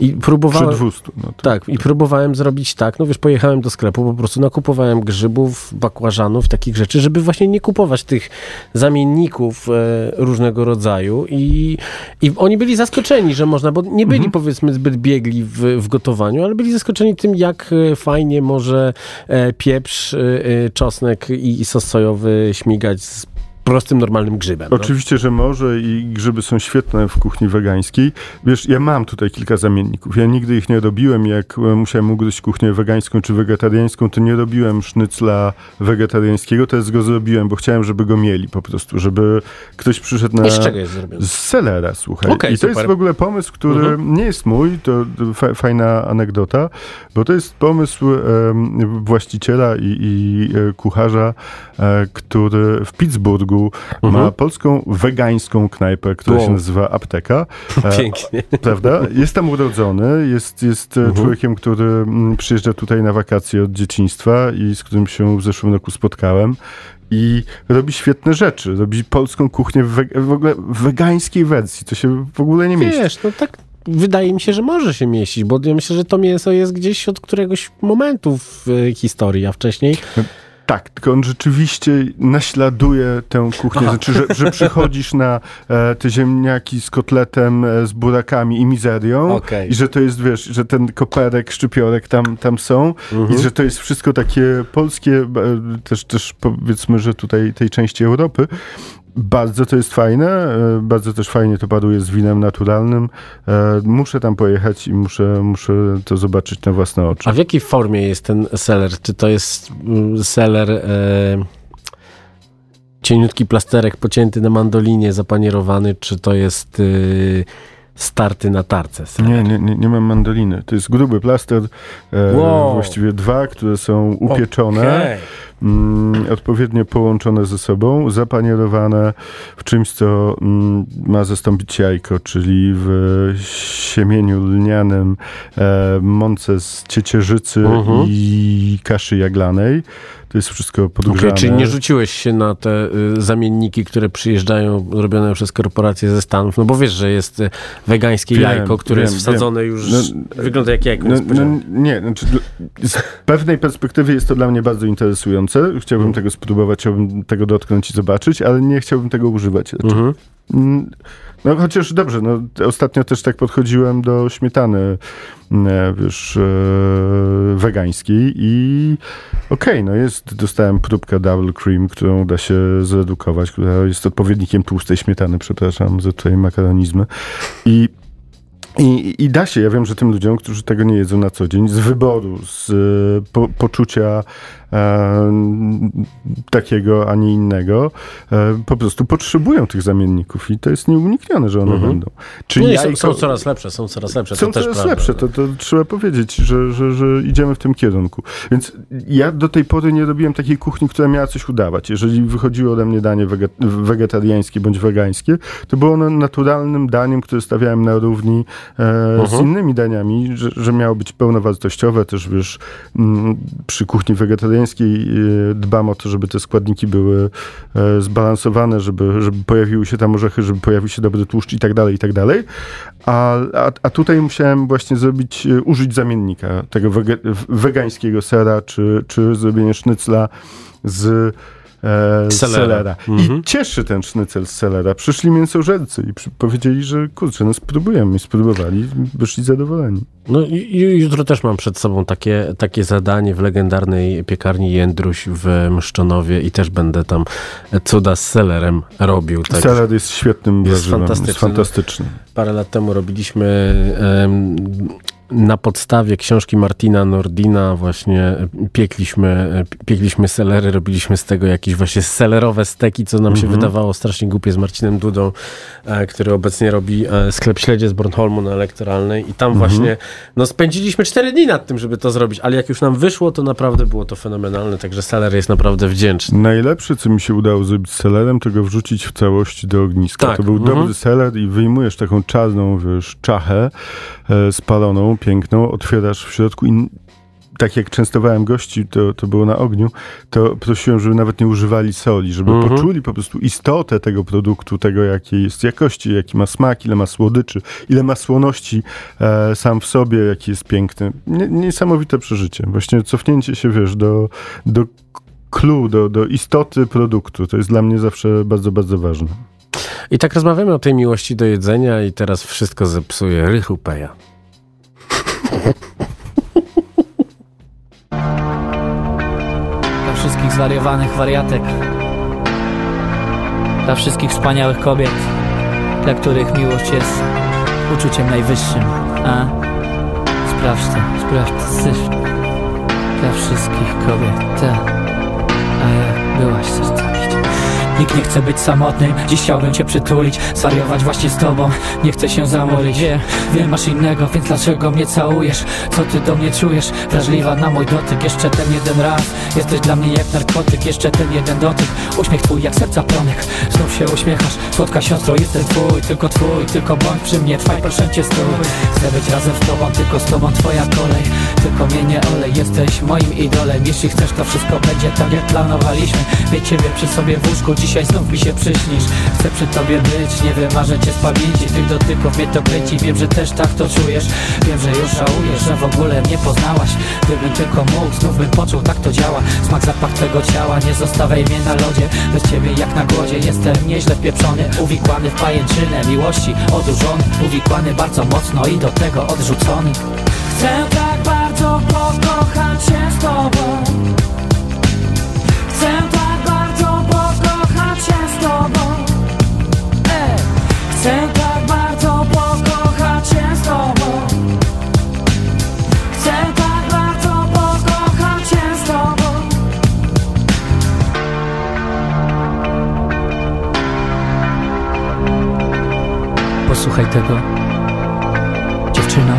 i Przy próbowałem... 200. No to, Tak, i próbowałem zrobić tak, no wiesz, pojechałem do sklepu, po prostu nakupowałem grzybów, bakłażanów, takich rzeczy, żeby właśnie nie kupować tych zamienników e, różnego rodzaju i, i oni byli zaskoczeni, że można, bo nie byli powiedzmy zbyt biegli w, w gotowaniu, ale byli zaskoczeni tym, jak e, fajnie może e, pieprz, e, e, czosnek i, sos sojowy śmigać z prostym, normalnym grzybem. no. Oczywiście, że może i grzyby są świetne w kuchni wegańskiej. Wiesz, ja mam tutaj kilka zamienników. Ja nigdy ich nie robiłem. Jak e, musiałem ugryźć kuchnię wegańską czy wegetariańską, to nie robiłem sznycla wegetariańskiego, teraz go zrobiłem, bo chciałem, żeby go mieli po prostu, żeby ktoś przyszedł na... I z czego jest zrobione? Z selera, słuchaj. Okej, I to jest super. w ogóle pomysł, który Mhm. nie jest mój, to fa fajna anegdota, bo to jest pomysł em, właściciela i, i e, kucharza, e, który w Pittsburghu ma polską wegańską knajpę, która Mhm. Wow. się nazywa Apteka. E, Pięknie. Prawda? Jest tam urodzony, jest, jest Mhm. e, człowiekiem, który mm, przyjeżdża tutaj na wakacje od dzieciństwa i z którym się w zeszłym roku spotkałem. I robi świetne rzeczy. Robi polską kuchnię w, w ogóle w wegańskiej wersji. To się w ogóle nie mieści. Wiesz, no tak wydaje mi się, że może się mieścić, bo ja myślę, że to mięso jest gdzieś od któregoś momentu w e, historii, a wcześniej Tak, tylko on rzeczywiście naśladuje tę kuchnię. Znaczy, że, że przychodzisz na e, te ziemniaki z kotletem, e, z burakami i mizerią Okej. i że to jest, wiesz, że ten koperek, szczypiorek tam, tam są i że to jest wszystko takie polskie, e, też, też powiedzmy, że tutaj tej części Europy. Bardzo to jest fajne, e, bardzo też fajnie to paruje z winem naturalnym. E, Muszę tam pojechać i muszę, muszę to zobaczyć na własne oczy. A w jakiej formie jest ten seller? Czy to jest mm, seller e, cieniutki plasterek pocięty na mandolinie, zapanierowany, czy to jest e, starty na tarce. Nie, nie, nie, nie mam mandoliny. To jest gruby plaster, e, Wow. właściwie dwa, które są upieczone, Okej. mm, odpowiednio połączone ze sobą, zapanierowane w czymś, co mm, ma zastąpić jajko, czyli w siemieniu lnianym, e, mące z ciecierzycy Mhm. i kaszy jaglanej. To jest wszystko podgrzane. czyli nie rzuciłeś się na te y, zamienniki, które przyjeżdżają, robione przez korporacje ze Stanów, no bo wiesz, że jest y, wegańskie Wiem, jajko, które wiem, jest wsadzone już, No, wygląda jak jajko. No, no, niespodziane. nie, znaczy, z pewnej perspektywy jest to dla mnie bardzo interesujące. Chciałbym tego spróbować, chciałbym tego dotknąć i zobaczyć, ale nie chciałbym tego używać. Znaczy, Mhm. Mm, No chociaż dobrze, no, ostatnio też tak podchodziłem do śmietany, e, wiesz, e, wegańskiej i okej, no jest, dostałem próbkę double cream, którą da się zredukować, która jest odpowiednikiem tłustej śmietany, przepraszam za tutaj makaronizmy. I i, I da się, ja wiem, że tym ludziom, którzy tego nie jedzą na co dzień, z wyboru, z e, po, poczucia takiego, a nie innego, e, po prostu potrzebują tych zamienników i to jest nieuniknione, że one Mhm. będą. Czyli No są, są coraz lepsze, są coraz lepsze. są coraz prawda, lepsze, no. to, to trzeba powiedzieć, że, że, że idziemy w tym kierunku. Więc ja do tej pory nie robiłem takiej kuchni, która miała coś udawać. Jeżeli wychodziło ode mnie danie wege, wegetariańskie bądź wegańskie, to było ono naturalnym daniem, które stawiałem na równi e, z Mhm. innymi daniami, że, że miało być pełnowartościowe. Też wiesz, mm, przy kuchni wegetariańskiej e, dbam o to, żeby te składniki były e, zbalansowane, żeby, żeby pojawiły się tam orzechy, żeby pojawił się dobry tłuszcz i tak dalej, i tak dalej. A, a, a tutaj musiałem właśnie zrobić, e, użyć zamiennika tego wege, wegańskiego sera, czy, czy zrobienie sznycla z e, Selera. selera. Mhm. I cieszy ten sznycel z selera. Przyszli mięsożercy i przy, powiedzieli, że kurczę, no spróbujemy. I spróbowali, wyszli zadowoleni. No i jutro też mam przed sobą takie, takie zadanie w legendarnej piekarni Jędruś w Mszczonowie i też będę tam cuda z selerem robił. Tak. Seler jest świetnym Jest warzywem, fantastyczny. jest fantastyczny. Parę lat temu robiliśmy em, na podstawie książki Martina Nordina właśnie piekliśmy, piekliśmy selery, robiliśmy z tego jakieś właśnie selerowe steki, co nam się wydawało strasznie głupie z Marcinem Dudą, e, który obecnie robi e, sklep śledzie z Bornholmu na elektoralnej i tam właśnie no spędziliśmy cztery dni nad tym, żeby to zrobić, ale jak już nam wyszło, to naprawdę było to fenomenalne, także seler jest naprawdę wdzięczny. Najlepsze, co mi się udało zrobić z selerem, to go wrzucić w całości do ogniska. Tak, To był mhm. dobry seler i wyjmujesz taką czarną, wiesz, czachę e, spaloną, piękną, otwierasz w środku i tak jak częstowałem gości, to, to było na ogniu, to prosiłem, żeby nawet nie używali soli, żeby Mhm. poczuli po prostu istotę tego produktu, tego jakiej jest jakości, jaki ma smak, ile ma słodyczy, ile ma słoności e, sam w sobie, jaki jest piękny. Nie, niesamowite przeżycie. Właśnie cofnięcie się, wiesz, do, do clue, do, do istoty produktu. To jest dla mnie zawsze bardzo, bardzo ważne. I tak rozmawiamy o tej miłości do jedzenia i teraz wszystko zepsuje Rychu Peja. Dla wszystkich zwariowanych wariatek. Dla wszystkich wspaniałych kobiet, dla których miłość jest uczuciem najwyższym. A sprawdź to, sprawdź to. Dla wszystkich kobiet, tak. A jak byłaś bić. Nikt nie chce być samotnym, dziś chciałbym cię przytulić Zwariować właśnie z tobą, nie chcę się zamolić. Wiem, wiem masz innego, więc dlaczego mnie całujesz? Co ty do mnie czujesz? Wrażliwa na mój dotyk, jeszcze ten jeden raz. Jesteś dla mnie jak narkotyk, jeszcze ten jeden dotyk. Uśmiech twój jak serca plonek, znów się uśmiechasz. Słodka siostro, jestem twój, tylko twój. Tylko bądź przy mnie, trwaj proszę cię stój. Chcę być razem z tobą, tylko z tobą twoja kolej. Tylko mnie nie olej, jesteś moim idolem. Jeśli chcesz to wszystko będzie tak jak planowaliśmy. Mieć ciebie przy sobie w łóżku, dzisiaj znów mi się przyśnisz. Chcę przy tobie być, nie wymarzę cię z pamięci Tych dotyków mnie to kręci, wiem, że też tak to czujesz. Wiem, że już żałujesz, że w ogóle mnie poznałaś. Gdybym tylko mógł, znów bym poczuł, tak to działa. Smak, zapach twego ciała, nie zostawiaj mnie na lodzie. Bez ciebie jak na głodzie, jestem nieźle wpieprzony. Uwikłany w pajęczynę miłości, odurzony. Uwikłany bardzo mocno i do tego odrzucony. Chcę tak bardzo pokochać się z tobą Posłuchaj tego. Dziewczyno.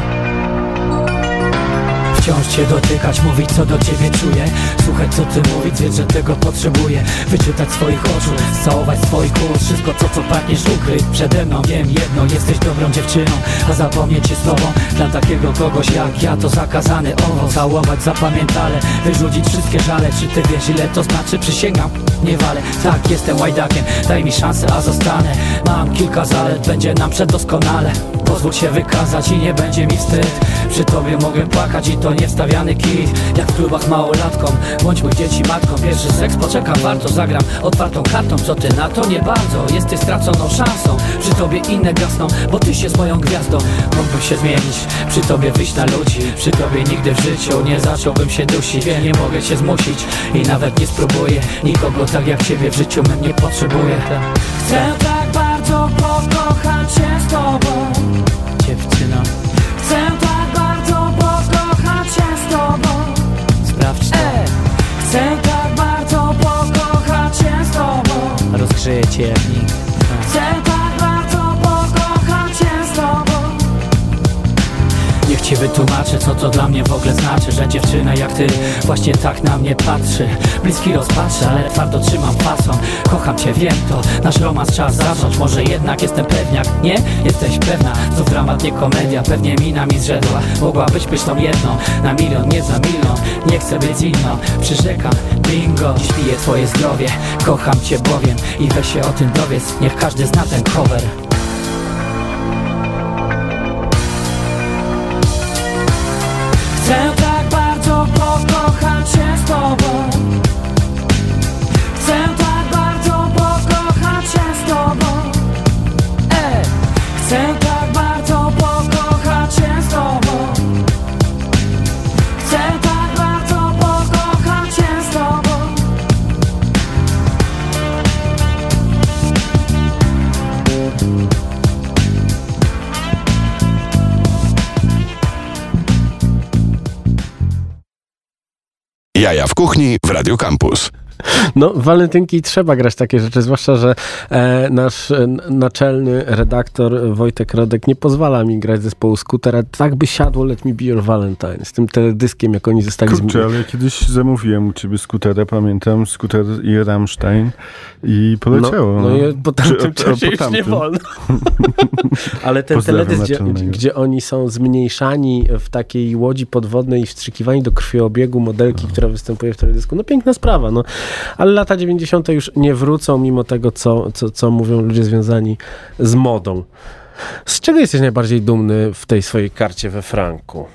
Wciąż cię dotykać, mówić co do ciebie czuję. Słuchać co ty mówić, wiedzieć, że tego potrzebuję. Wyczytać swoich oczu, całować swoich ust Wszystko to co pragniesz ukryć przede mną. Wiem jedno, jesteś dobrą dziewczyną A zapomnieć z tobą Dla takiego kogoś jak ja to zakazany owoc Całować zapamiętale, wyrzucić wszystkie żale. Czy ty wiesz ile to znaczy? Przysięgam, nie walę Tak, jestem łajdakiem, daj mi szansę, a zostanę. Mam kilka zalet, będzie nam przedoskonale Pozwól się wykazać i nie będzie mi wstyd. Przy tobie mogę płakać i to nie wstawiany kit. Jak w klubach małolatkom, bądź mój dzieci matką. Pierwszy seks poczekam, warto zagram. Otwartą kartą Co ty na to? Nie bardzo, jesteś straconą szansą. Przy tobie inne gasną, bo ty się z moją gwiazdą. Mógłbym się zmienić, przy tobie wyjść na ludzi. Przy tobie nigdy w życiu nie zacząłbym się dusić. Nie mogę cię zmusić i nawet nie spróbuję. Nikogo tak jak ciebie w życiu bym nie potrzebuję Chcę tak bardzo pokochać się z tobą. Dziewczyno. Chcę tak bardzo pokochać się z tobą. Sprawdź to. Chcę tak bardzo pokochać się z tobą. Rozgrzeję cię ci wytłumaczę, co to dla mnie w ogóle znaczy Że dziewczyna jak ty właśnie tak na mnie patrzy. Bliski rozpatrzę, ale twardo trzymam fason Kocham cię, wiem to, nasz romans czas zacząć. Może jednak jestem pewniak, nie? Jesteś pewna, to dramat, nie komedia. Pewnie mina mi zrzedła, mogłabyś być tą jedną Na milion, nie za milion, nie chcę być inną. Przyrzekam, bingo, dziś piję twoje zdrowie. Kocham cię bowiem i weź się o tym dowiedz. Niech każdy zna ten cover Chcę tak bardzo Jaja w kuchni w Radio Campus. No, w walentynki trzeba grać takie rzeczy, zwłaszcza, że e, nasz e, naczelny redaktor Wojtek Rodek nie pozwala mi grać zespołu Skutera. Tak by siadło Let Me Be Your Valentine z tym teledyskiem, jak oni zostali Kurczę, ale kiedyś zamówiłem u ciebie skutera, pamiętam, skuter i Rammstein i poleciało. No, no i po tamtym Czy- o- o- po już nie tamtym. wolno. Ale ten teledysk, gdzie, gdzie oni są zmniejszani w takiej łodzi podwodnej i wstrzykiwani do krwiobiegu modelki, która występuje w teledysku, no piękna sprawa, no. Ale lata 90. już nie wrócą, mimo tego, co, co, co mówią ludzie związani z modą. Z czego jesteś najbardziej dumny w tej swojej karcie we franku?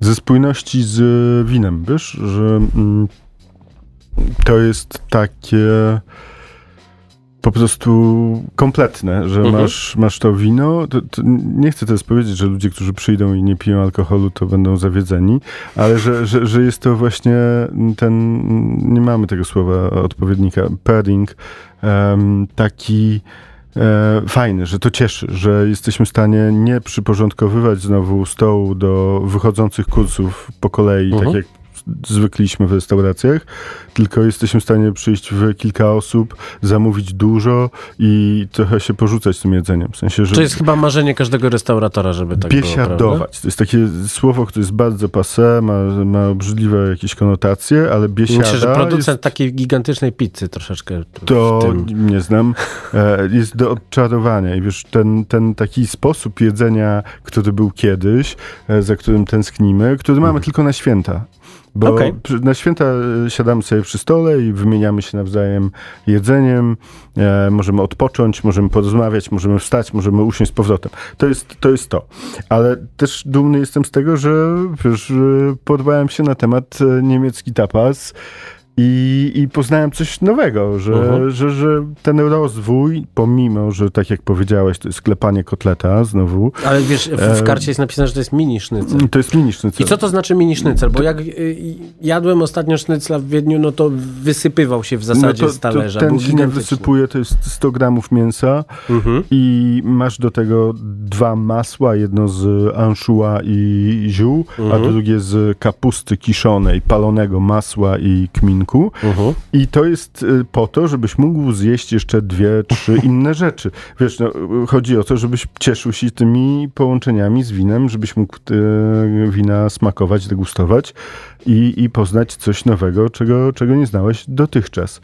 Ze spójności z winem, wiesz, że mm, to jest takie po prostu kompletne, że Mhm. masz, masz to wino. To, to nie chcę teraz powiedzieć, że ludzie, którzy przyjdą i nie piją alkoholu, to będą zawiedzeni, ale że, że, że jest to właśnie ten, nie mamy tego słowa odpowiednika, pairing, em, taki e, fajny, że to cieszy, że jesteśmy w stanie nie przyporządkowywać znowu stołu do wychodzących kursów po kolei, Mhm. tak jak zwykliśmy w restauracjach, tylko jesteśmy w stanie przyjść w kilka osób, zamówić dużo i trochę się porzucać tym jedzeniem. W sensie, że To jest chyba marzenie każdego restauratora, żeby tak było, prawda? biesiadować. To jest takie słowo, które jest bardzo passé, ma, ma obrzydliwe jakieś konotacje, ale biesiada Myślę, że producent jest takiej gigantycznej pizzy troszeczkę to tym... nie znam, e, jest do odczarowania i wiesz, ten, ten taki sposób jedzenia, który był kiedyś, e, za którym tęsknimy, który mamy tylko na święta. Bo przy- na święta e, siadamy sobie przy stole i wymieniamy się nawzajem jedzeniem, e, możemy odpocząć, możemy porozmawiać, możemy wstać, możemy usiąść z powrotem. To jest to. Jest to. Ale też dumny jestem z tego, że wiesz, podbałem się na temat e, niemiecki tapas i, i poznałem coś nowego, że, Mhm. że, że ten rozwój, pomimo, że tak jak powiedziałeś, to jest klepanie kotleta znowu, Ale wiesz, w, w E, karcie jest napisane, że to jest mini sznycel. to jest mini sznycel. I co to znaczy mini sznycel? Bo jak y, jadłem ostatnio sznycla w Wiedniu, no to wysypywał się w zasadzie no to, z talerza. To ten się nie wysypuje, to jest 100 gramów mięsa Mhm. i masz do tego dwa masła, jedno z anchois i ziół, Mhm. a drugie z kapusty kiszonej, palonego masła i kminku. Posiłku i to jest y, po to, żebyś mógł zjeść jeszcze dwie, trzy inne rzeczy. Wiesz, no, y, chodzi o to, żebyś cieszył się tymi połączeniami z winem, żebyś mógł y, wina smakować, degustować i, i poznać coś nowego, czego, czego nie znałeś dotychczas.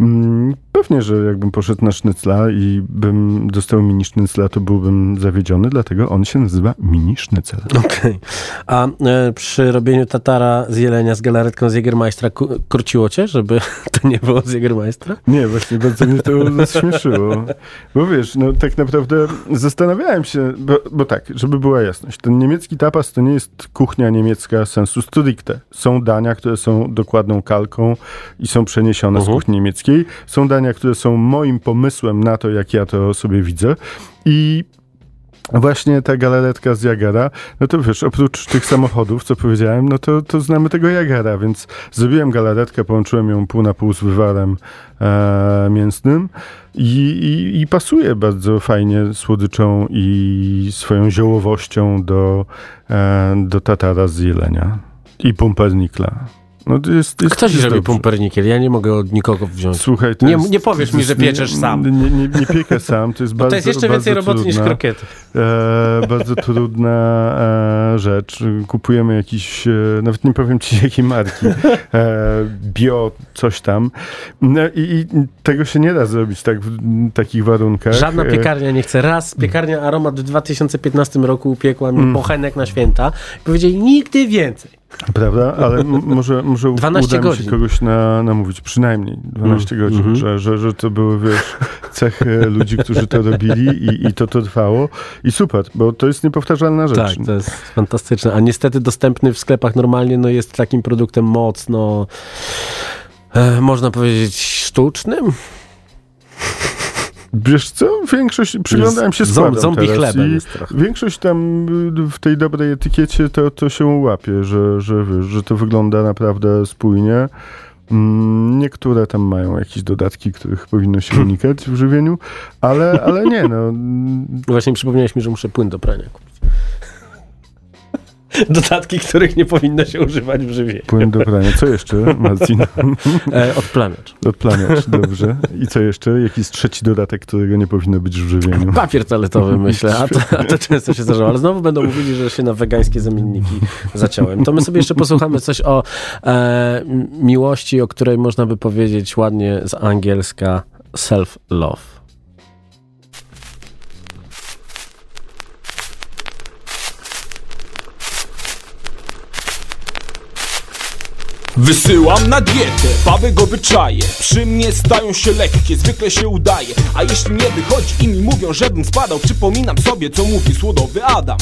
Mm, Pewnie, że jakbym poszedł na sznycla i bym dostał mini sznycla, to byłbym zawiedziony, dlatego on się nazywa mini sznycel. Okej. A e, przy robieniu tatara z jelenia z galaretką z Jägermeistra ku- króciło cię, żeby to nie było z Jägermeistra? Nie, właśnie bardzo mnie to zaśmieszyło. Bo wiesz, no tak naprawdę zastanawiałem się, bo, bo tak, żeby była jasność, ten niemiecki tapas to nie jest kuchnia niemiecka sensu stricte. Są dania, które są dokładną kalką i są przeniesione z kuchni niemieckiej. Są dania, które są moim pomysłem na to, jak ja to sobie widzę. I Właśnie ta galaretka z Jagera, no to wiesz, oprócz tych samochodów, co powiedziałem, no to, to znamy tego Jagera, więc zrobiłem galaretkę, połączyłem ją pół na pół z wywarem e, mięsnym i, i, i pasuje bardzo fajnie słodyczą i swoją ziołowością do, e, do tatara z jelenia i pumpernikla. No jest, jest, Kto ci jest robi dobrze. pumpernikiel? Ja nie mogę od nikogo wziąć. Słuchaj, Nie- jest, nie powiesz mi, że pieczesz sam. Nie, nie, nie piekę sam, to jest bardzo to jest jeszcze więcej roboty niż trudna, krokiety. E, bardzo trudna e, rzecz. Kupujemy jakiś, e, nawet nie powiem ci jakiej marki, e, bio coś tam. No i, i tego się nie da zrobić tak w takich warunkach. Żadna E, piekarnia nie chce. Raz piekarnia Aromat w 2015 roku upiekła mi Mm. bochenek na święta i powiedzieli nigdy więcej. Prawda? Ale może, może 12 uda mi godzin. się kogoś na, namówić, przynajmniej 12 Mm, godzin, mhm. że, że, że to były, wiesz, cechy ludzi, którzy to robili i, i to to trwało. I super, bo to jest niepowtarzalna rzecz. Tak, to jest fantastyczne. A niestety dostępny w sklepach normalnie no jest takim produktem mocno, e, można powiedzieć, sztucznym. Wiesz co, większość, przyglądałem się składom zombie teraz i większość tam y, w tej dobrej etykiecie to, to się łapie, że, że, wiesz, że to wygląda naprawdę spójnie. Mm, Niektóre tam mają jakieś dodatki, których powinno się unikać w żywieniu, ale, ale nie, no. Właśnie przypomniałeś mi, że muszę płyn do prania kupić. Dodatki, których nie powinno się używać w żywieniu. Płyn do prania. Co jeszcze, Marcin? E, odplamiacz. Odplamiacz, dobrze. I co jeszcze? Jakiś trzeci dodatek, którego nie powinno być w żywieniu? Papier toaletowy, myślę, a to, a to często się zdarzało. Ale znowu będą mówili, że się na wegańskie zamienniki zaciąłem. To my sobie jeszcze posłuchamy coś o e, miłości, o której można by powiedzieć ładnie z angielska self-love. Wysyłam na dietę, baby go wyczaje Przy mnie stają się lekkie, zwykle się udaje. A jeśli nie wychodzi i mi mówią, żebym spadał Przypominam sobie, co mówi słodowy Adam.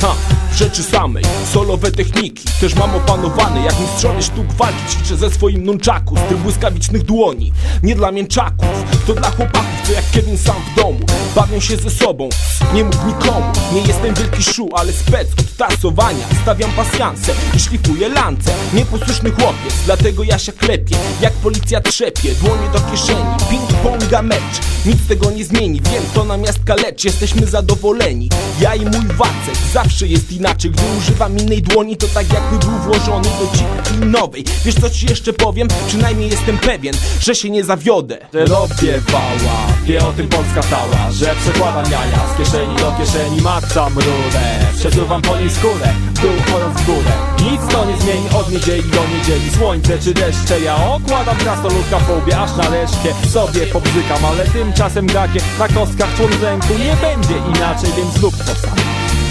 Ha, rzeczy samej, solowe techniki Też mam opanowane, jak mistrzowie sztuk walki Ćwiczę ze swoim nunchaku, z tych błyskawicznych dłoni Nie dla mięczaków, to dla chłopaków Co jak Kevin sam w domu, bawią się ze sobą Nie mów nikomu, nie jestem wielki szu Ale spec od tasowania, stawiam pasjanse I szlifuję lance, nieposłuszny chłopiec Dlatego ja się klepię, jak policja trzepie Dłonie do kieszeni, ping-ponga mecz Nic tego nie zmieni, wiem to namiast kalecz Jesteśmy zadowoleni, ja i mój wacek Zawsze jest inaczej, gdy używam innej dłoni To tak jakby był włożony do cipki nowej. Wiesz co ci jeszcze powiem? Przynajmniej jestem pewien, że się nie zawiodę. Robię wała, wie o tym Polska cała Że przekładam jaja z kieszeni do kieszeni. Macam rurę, przesuwam po niej skórę W dół oraz w górę. Nic to nie zmieni od niedzieli do niedzieli. Słońce czy deszcze, ja okładam krasnoludka w łbie Aż na resztkę sobie pobzykam Ale tymczasem gadzie na kostkach człon Nie będzie inaczej, więc zrób to sam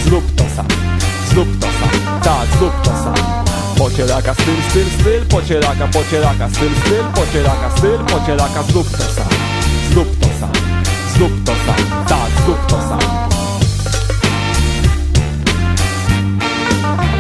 Zrób to sam, zrób to sam. Tak, zrób to sam. Pocieraka styl, styl, styl, pocieraka, pocieraka, styl, styl, pocieraka, styl, pocieraka, zrób to sam, zrób to sam, zrób to sam, tak, zrób to sam.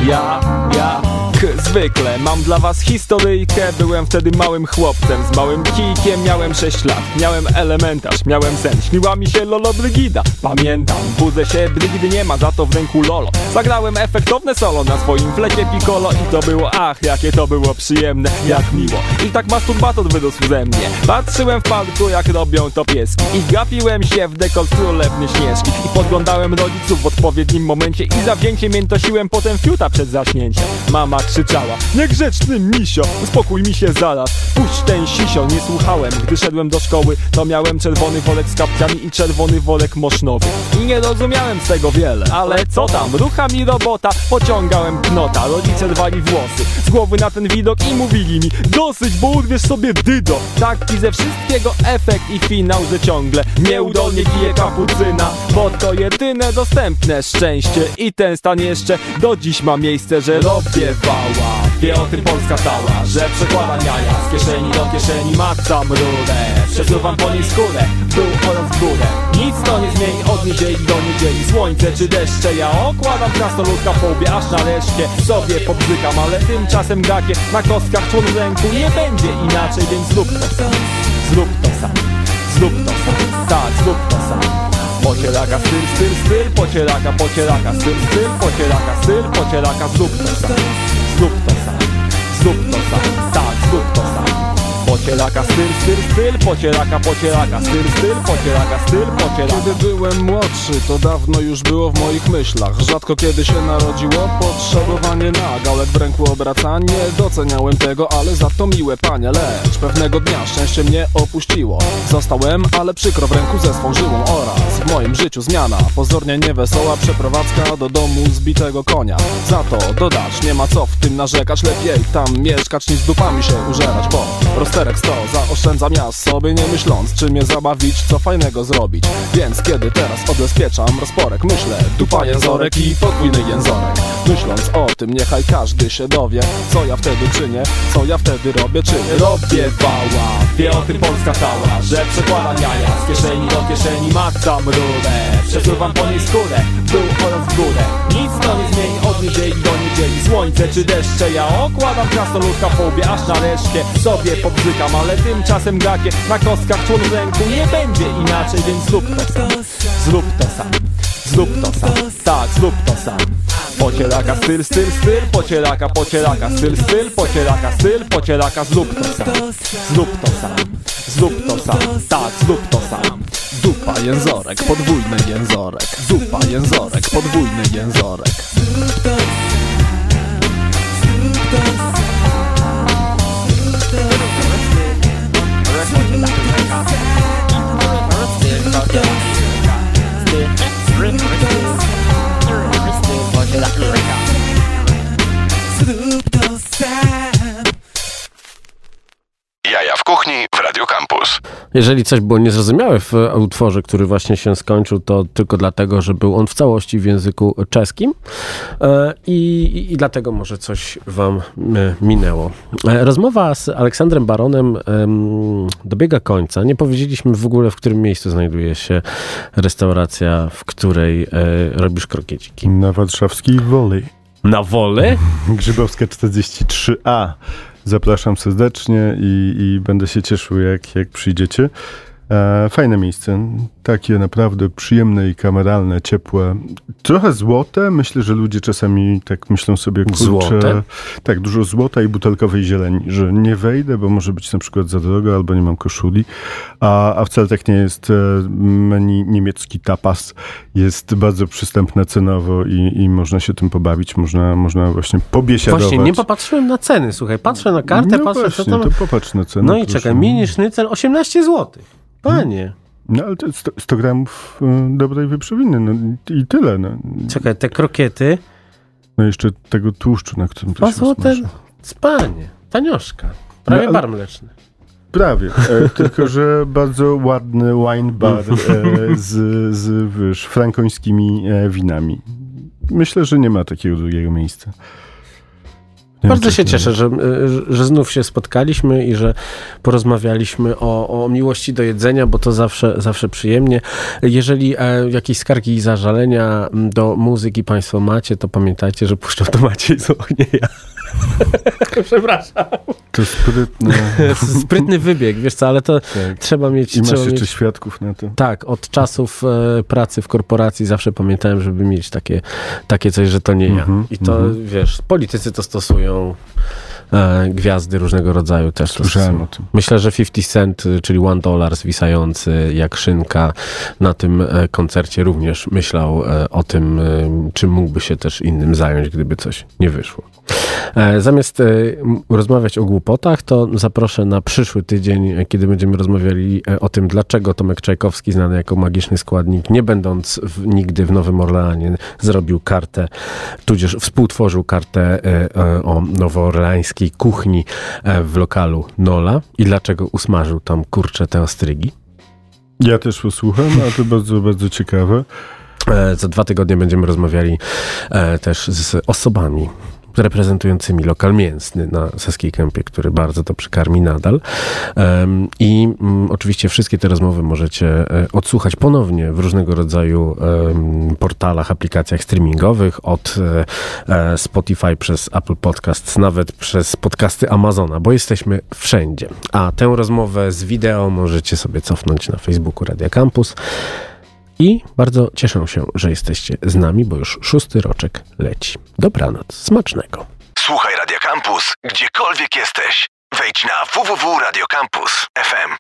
Ja, ja, k, zwykle. Mam dla was historyjkę. Byłem wtedy małym chłopcem. Z małym kijkiem Miałem 6 lat, miałem elementarz, miałem sen. Śniła mi się Lolo Brygida, pamiętam Budzę się, Brygidy nie ma, za to w ręku Lolo. Zagrałem efektowne solo na swoim flecie piccolo I to było, ach, jakie to było przyjemne, jak miło. I tak masturbator wyrósł ze mnie. Patrzyłem w parku, jak robią to pieski. I gapiłem się w dekolt królewny Śnieżki. I podglądałem rodziców w odpowiednim momencie I zawzięcie miętosiłem potem fiuta przed zaśnięciem. Mama krzyczała Niegrzeczny misio, uspokój mi się zaraz. Puść ten sisio, nie słuchałem Gdy szedłem do szkoły, to miałem czerwony worek z kapciami I czerwony worek mosznowy. I nie rozumiałem z tego wiele Ale co tam, rucha mi robota Pociągałem knota, rodzice rwali włosy Z głowy na ten widok i mówili mi Dosyć, bo urwiesz sobie dydo. Taki ze wszystkiego efekt i finał, że ciągle Nieudolnie pije kapucyna. Bo to jedyne dostępne szczęście I ten stan jeszcze. Do dziś ma miejsce Że robię wała Wie o tym Polska cała Że przekłada jaja z kieszeni do kieszeni. Macam rurę Przesuwam po niej skórę w dół oraz w górę. Nic to nie zmieni od niedzieli do niedzieli. Słońce czy deszcze Ja okładam krasnoludka w łbie Aż nareszcie sobie pobzykam Ale tymczasem gakie na kostkach człon ręku. Nie będzie inaczej, więc zrób to sam. Zrób to sam. Zrób to sam. Tak, zrób to sam Pocieraka, styl, styl, styl, pocieraka, pocieraka, styl, styl, pocieraka, styl, pocieraka, zrób to sam, zrób to sam, zrób to sam, tak, zrób to sam. Pocieraka, styl, styl, styl, pocieraka, pocieraka, styl, styl, pocieraka, styl, pocieraka. Kiedy byłem młodszy, to dawno już było w moich myślach. Rzadko kiedy się narodziło potrzebowanie na gałek w ręku obracanie Doceniałem tego, ale za to miłe panie Lecz pewnego dnia szczęście mnie opuściło. Zostałem, ale przykro w ręku ze swą żyłą Oraz w moim życiu zmiana. Pozornie niewesoła przeprowadzka do domu zbitego konia. Za to dodać, nie ma co w tym narzekać Lepiej tam mieszkać niż dupami się użerać Bo rozterek sto zaoszczędzam ja sobie Nie myśląc, czy mnie zabawić, co fajnego zrobić. Więc kiedy teraz odbezpieczam rozporek Myślę, dupa jęzorek i podwójny jęzorek. Myśląc o tym, niechaj każdy się dowie Co ja wtedy czynię, co ja wtedy robię, czynię Robię wała, wie o tym Polska cała Że przekładam jaja z kieszeni do kieszeni Macam rurę, przesuwam po niej skórę W dół oraz w górę. Nic to nie zmieni od niedzieli do niedzieli. Słońce czy deszcze, ja okładam krasnoludka w łbie Aż nareszcie sobie Ale tymczasem gakie na kostkach człon w ręku. Nie będzie inaczej, więc zrób to sam. Zrób to sam, zrób to sam. Tak, zrób to sam. Pocieraka, styl, styl, styl, pocieraka, pocieraka, styl, styl, pocieraka, styl, pocieraka, zrób to sam, zrób to sam, zrób to sam, tak, zrób to sam. Dupa jęzorek, podwójny jęzorek. Dupa jęzorek, podwójny jęzorek Jaja w kuchni w Radio Campus. Jeżeli coś było niezrozumiałe w utworze, który właśnie się skończył, to tylko dlatego, że był on w całości w języku czeskim e, i, i dlatego może coś wam e, minęło. E, Rozmowa z Aleksandrem Baronem em, dobiega końca. Nie powiedzieliśmy w ogóle, w którym miejscu znajduje się restauracja, w której e, robisz krokieciki. Na warszawskiej Woli. Na wolę? Grzybowska 43A. Zapraszam serdecznie i, i będę się cieszył, jak, jak przyjdziecie. E, fajne miejsce, takie naprawdę przyjemne i kameralne, ciepłe. Trochę złote, myślę, że ludzie czasami tak myślą sobie, kurczę, Złote? tak, dużo złota i butelkowej zieleni, że nie wejdę, bo może być na przykład za drogo, albo nie mam koszuli, a, a wcale tak nie jest. E, Menu niemiecki tapas jest bardzo przystępne cenowo i, i można się tym pobawić, można, można właśnie pobiesiadować. Właśnie, nie popatrzyłem na ceny, słuchaj, patrzę na kartę, no patrzę, właśnie, to popatrz na cenę. No i proszę. czekaj, mini sznycel 18 zł. Panie. No ale to 100, 100 gramów y, dobrej wieprzowiny, no i tyle. No. Czekaj, te krokiety, no jeszcze tego tłuszczu, na którym to 2 się smaży. spanie, tanioszka. Prawie No, ale- bar mleczny. Prawie, e, tylko że bardzo ładny wine bar e, z, z wiesz, frankońskimi e, winami. Myślę, że nie ma takiego drugiego miejsca. Bardzo się cieszę, że, y, że znów się spotkaliśmy i że porozmawialiśmy o, o miłości do jedzenia, bo to zawsze, zawsze przyjemnie. Jeżeli e, jakieś skargi i zażalenia do muzyki Państwo macie, to pamiętajcie, że puszczą to Maciej z ognia. Przepraszam. To sprytne. Sprytny wybieg, wiesz co, ale to Tak. trzeba mieć... I masz trzeba jeszcze mieć... świadków na to. Tak, od czasów e, pracy w korporacji zawsze pamiętałem, żeby mieć takie, takie coś, że to nie ja. Mhm, I to, mhm. wiesz, politycy to stosują, gwiazdy różnego rodzaju też Słyszałem o tym. Myślę, że 50 Cent, y, czyli One Dollar zwisający jak szynka na tym e, koncercie również myślał e, o tym, e, czym mógłby się też innym zająć, gdyby coś nie wyszło. E, Zamiast e, rozmawiać o głupotach, to zaproszę na przyszły tydzień, e, kiedy będziemy rozmawiali e, o tym, dlaczego Tomek Czajkowski, znany jako magiczny składnik, nie będąc w, nigdy w Nowym Orleanie, zrobił kartę, tudzież współtworzył kartę e, e, nowoorleańskiej kuchni e, w lokalu Nola i dlaczego usmażył tam kurcze te ostrygi. Ja też posłucham, a to bardzo, bardzo ciekawe. E, Za dwa tygodnie będziemy rozmawiali e, też z osobami reprezentującymi lokal mięsny na Saskiej Kępie, który bardzo to przykarmi nadal. I mm, oczywiście wszystkie te rozmowy możecie e, odsłuchać ponownie w różnego rodzaju portalach, aplikacjach streamingowych, od e, e, Spotify przez Apple Podcasts, nawet przez podcasty Amazona, bo jesteśmy wszędzie. A tę rozmowę z wideo możecie sobie cofnąć na Facebooku Radia Campus. I bardzo cieszę się, że jesteście z nami, bo już szósty roczek leci. Dobranoc, smacznego. Słuchaj Radio Campus, gdziekolwiek jesteś. Wejdź na www.radiocampus.fm.